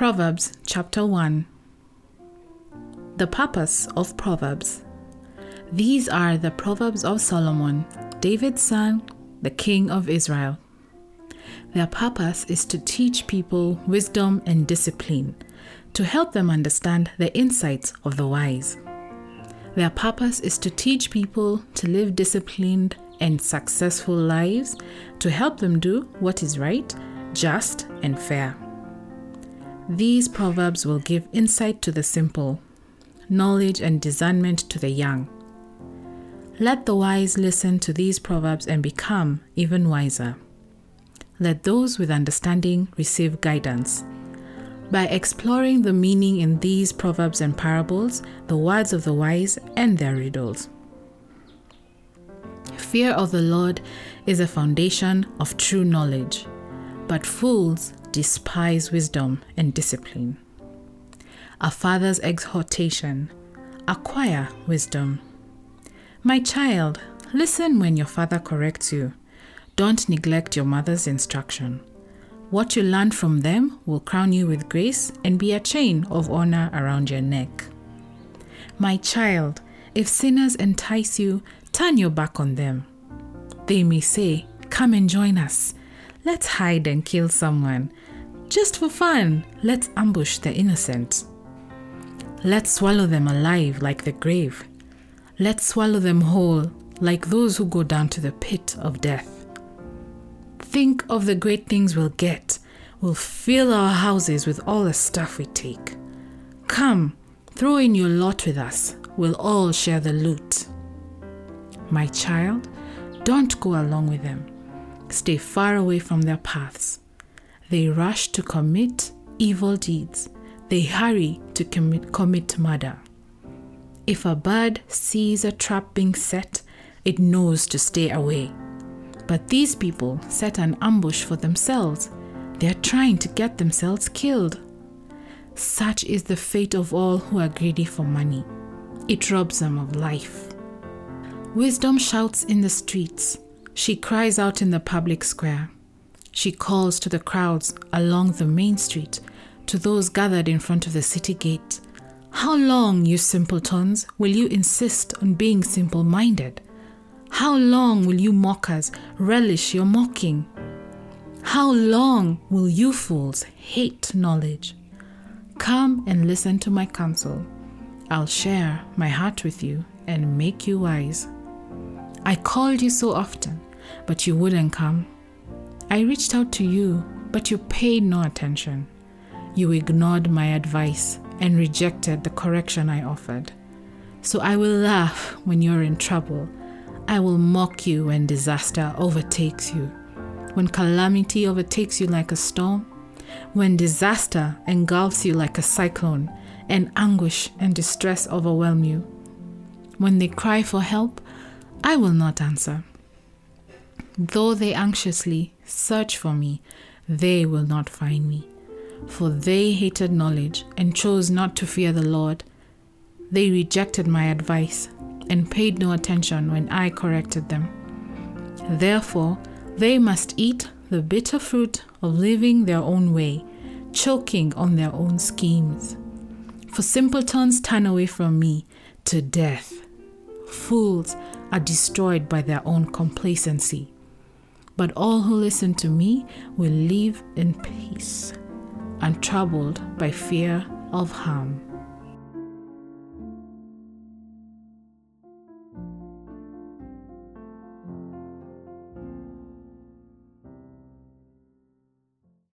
Proverbs chapter 1 The purpose of Proverbs. These are the Proverbs of Solomon, David's son, the king of Israel. Their purpose is to teach people wisdom and discipline, to help them understand the insights of the wise. Their purpose is to teach people to live disciplined and successful lives, to help them do what is right, just, and fair. These proverbs will give insight to the simple, knowledge and discernment to the young. Let the wise listen to these proverbs and become even wiser. Let those with understanding receive guidance. By exploring the meaning in these proverbs and parables, the words of the wise, and their riddles. Fear of the Lord is a foundation of true knowledge, but fools despise wisdom and discipline. A father's exhortation acquire wisdom. My child, listen when your father corrects you. Don't neglect your mother's instruction. What you learn from them will crown you with grace and be a chain of honor around your neck. My child, if sinners entice you, turn your back on them. They may say, Come and join us. Let's hide and kill someone. Just for fun, let's ambush the innocent. Let's swallow them alive like the grave. Let's swallow them whole like those who go down to the pit of death. Think of the great things we'll get. We'll fill our houses with all the stuff we take. Come, throw in your lot with us. We'll all share the loot. My child, don't go along with them. Stay far away from their paths. They rush to commit evil deeds. They hurry to commit, commit murder. If a bird sees a trap being set, it knows to stay away. But these people set an ambush for themselves. They are trying to get themselves killed. Such is the fate of all who are greedy for money. It robs them of life. Wisdom shouts in the streets. She cries out in the public square. She calls to the crowds along the main street, to those gathered in front of the city gate. How long, you simpletons, will you insist on being simple minded? How long will you mockers relish your mocking? How long will you fools hate knowledge? Come and listen to my counsel. I'll share my heart with you and make you wise. I called you so often, but you wouldn't come. I reached out to you, but you paid no attention. You ignored my advice and rejected the correction I offered. So I will laugh when you're in trouble I will mock you when disaster overtakes you, when calamity overtakes you like a storm, when disaster engulfs you like a cyclone, and anguish and distress overwhelm you. When they cry for help, I will not answer. Though they anxiously search for me, they will not find me. For they hated knowledge and chose not to fear the Lord. They rejected my advice and paid no attention when I corrected them. Therefore, they must eat the bitter fruit of living their own way, choking on their own schemes. For simpletons turn away from me to death. Fools are destroyed by their own complacency. But all who listen to me will live in peace, untroubled by fear of harm.